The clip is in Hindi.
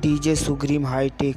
DJ Sugreem hi tech